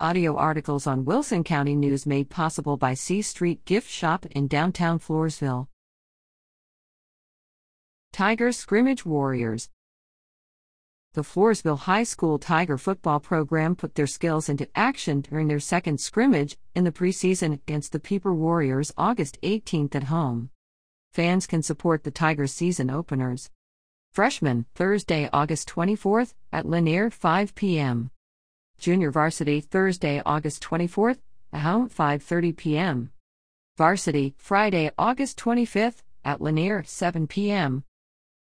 Audio articles on Wilson County News made possible by C Street Gift Shop in downtown Floresville. Tiger Scrimmage Warriors The Floresville High School Tiger football program put their skills into action during their second scrimmage in the preseason against the Pieper Warriors August 18th at home. Fans can support the Tigers season openers. Freshman, Thursday, August 24th at Lanier 5 p.m. Junior Varsity Thursday, August 24th, at 5:30 p.m. Varsity Friday, August 25th at Lanier 7 p.m.